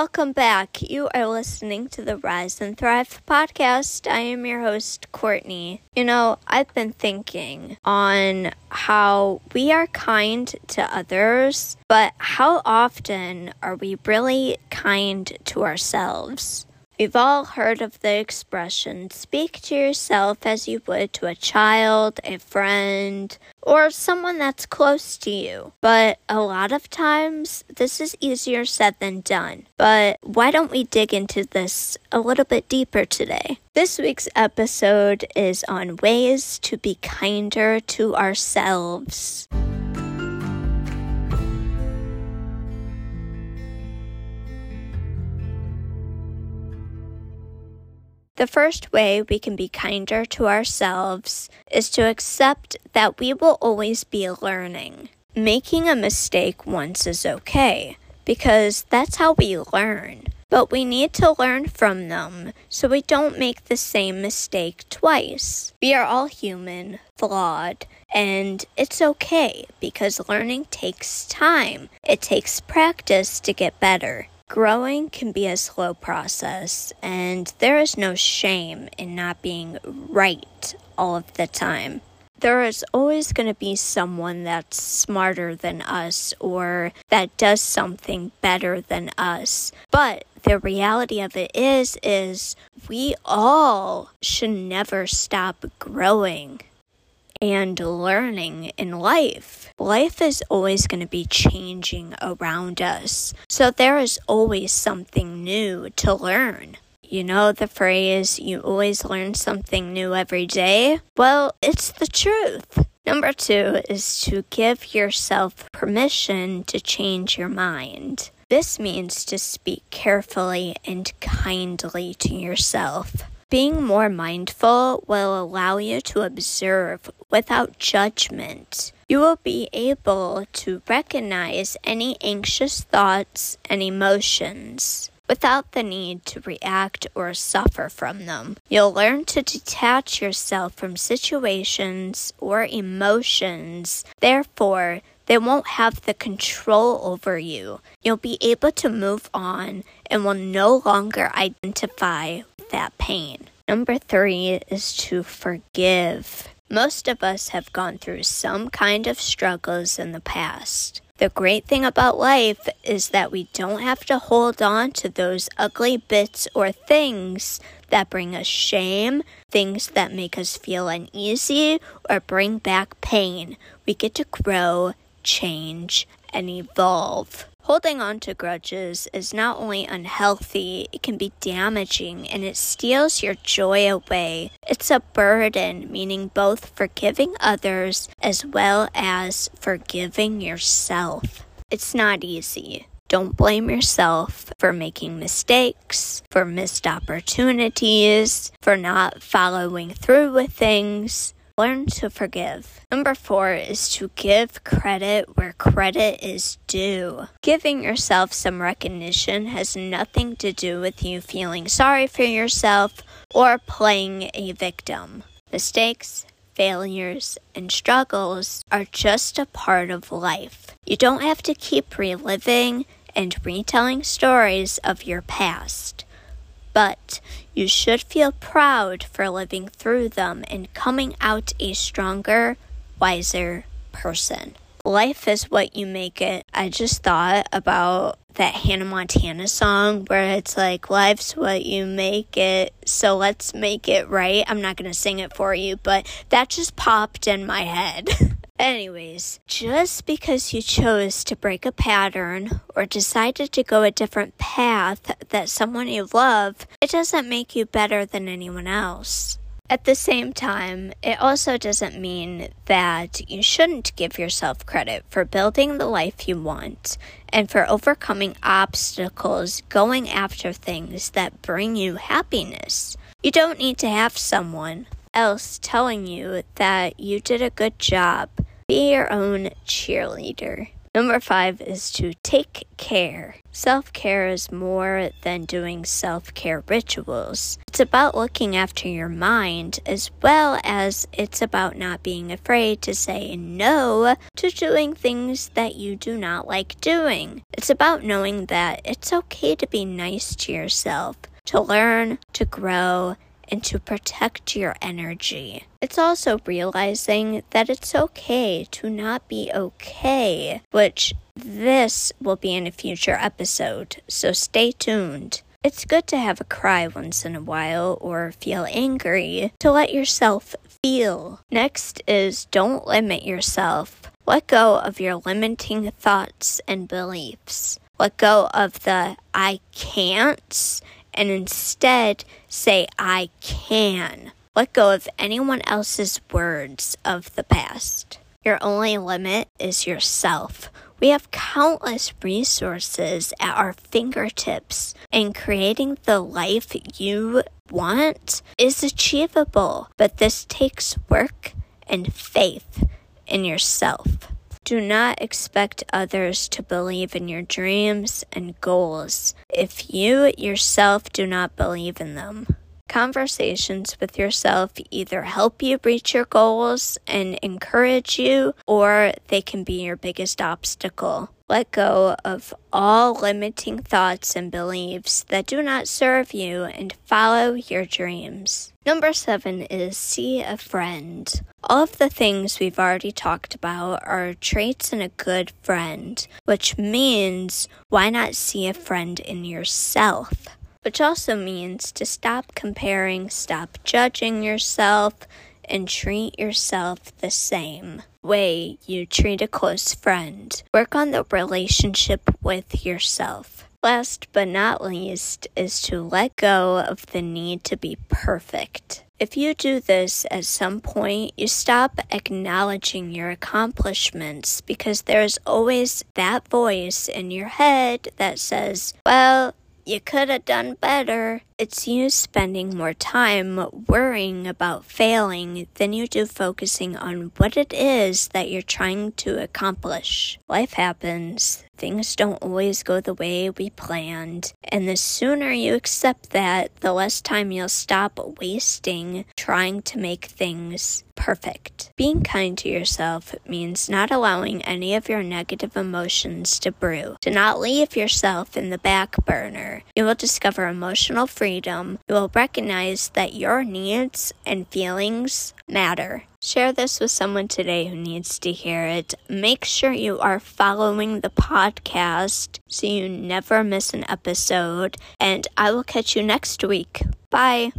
Welcome back. You are listening to the Rise and Thrive podcast. I am your host, Courtney. You know, I've been thinking on how we are kind to others, but how often are we really kind to ourselves? We've all heard of the expression speak to yourself as you would to a child, a friend, or someone that's close to you. But a lot of times, this is easier said than done. But why don't we dig into this a little bit deeper today? This week's episode is on ways to be kinder to ourselves. The first way we can be kinder to ourselves is to accept that we will always be learning. Making a mistake once is okay, because that's how we learn. But we need to learn from them so we don't make the same mistake twice. We are all human, flawed, and it's okay because learning takes time. It takes practice to get better. Growing can be a slow process, and there is no shame in not being right all of the time. There is always going to be someone that's smarter than us or that does something better than us. But the reality of it is is we all should never stop growing and learning in life. Life is always going to be changing around us, so there is always something new to learn. You know the phrase, you always learn something new every day? Well, it's the truth. Number two is to give yourself permission to change your mind. This means to speak carefully and kindly to yourself. Being more mindful will allow you to observe without judgment. You will be able to recognize any anxious thoughts and emotions without the need to react or suffer from them. You'll learn to detach yourself from situations or emotions. Therefore, they won't have the control over you. You'll be able to move on and will no longer identify that pain. Number three is to forgive. Most of us have gone through some kind of struggles in the past. The great thing about life is that we don't have to hold on to those ugly bits or things that bring us shame, things that make us feel uneasy, or bring back pain. We get to grow, change, and evolve. Holding on to grudges is not only unhealthy, it can be damaging and it steals your joy away. It's a burden, meaning both forgiving others as well as forgiving yourself. It's not easy. Don't blame yourself for making mistakes, for missed opportunities, for not following through with things. Learn to forgive. Number four is to give credit where credit is due. Giving yourself some recognition has nothing to do with you feeling sorry for yourself or playing a victim. Mistakes, failures, and struggles are just a part of life. You don't have to keep reliving and retelling stories of your past but you should feel proud for living through them and coming out a stronger, wiser person. Life is what you make it. I just thought about that Hannah Montana song where it's like, Life's what you make it, so let's make it right. I'm not going to sing it for you, but that just popped in my head. Anyways, just because you chose to break a pattern or decided to go a different path that someone you love, it doesn't make you better than anyone else. At the same time, it also doesn't mean that you shouldn't give yourself credit for building the life you want and for overcoming obstacles, going after things that bring you happiness. You don't need to have someone else telling you that you did a good job be your own cheerleader. Number five is to take care. Self care is more than doing self care rituals. It's about looking after your mind as well as it's about not being afraid to say no to doing things that you do not like doing. It's about knowing that it's okay to be nice to yourself, to learn, to grow, and to protect your energy. It's also realizing that it's okay to not be okay, which this will be in a future episode, so stay tuned. It's good to have a cry once in a while or feel angry to let yourself feel. Next is don't limit yourself. Let go of your limiting thoughts and beliefs. Let go of the I can't and instead say, I can. Let go of anyone else's words of the past. Your only limit is yourself. We have countless resources at our fingertips, and creating the life you want is achievable, but this takes work and faith in yourself. Do not expect others to believe in your dreams and goals if you yourself do not believe in them. Conversations with yourself either help you reach your goals and encourage you, or they can be your biggest obstacle. Let go of all limiting thoughts and beliefs that do not serve you and follow your dreams. Number seven is see a friend. All of the things we've already talked about are traits in a good friend, which means why not see a friend in yourself? Which also means to stop comparing, stop judging yourself, and treat yourself the same way you treat a close friend. Work on the relationship with yourself. Last but not least is to let go of the need to be perfect. If you do this at some point, you stop acknowledging your accomplishments because there's always that voice in your head that says, Well, you could have done better. It's you spending more time worrying about failing than you do focusing on what it is that you're trying to accomplish. Life happens. Things don't always go the way we planned. And the sooner you accept that, the less time you'll stop wasting trying to make things perfect. Being kind to yourself means not allowing any of your negative emotions to brew. Do not leave yourself in the back burner. You will discover emotional freedom. You will recognize that your needs and feelings matter. Share this with someone today who needs to hear it. Make sure you are following the podcast so you never miss an episode. And I will catch you next week. Bye.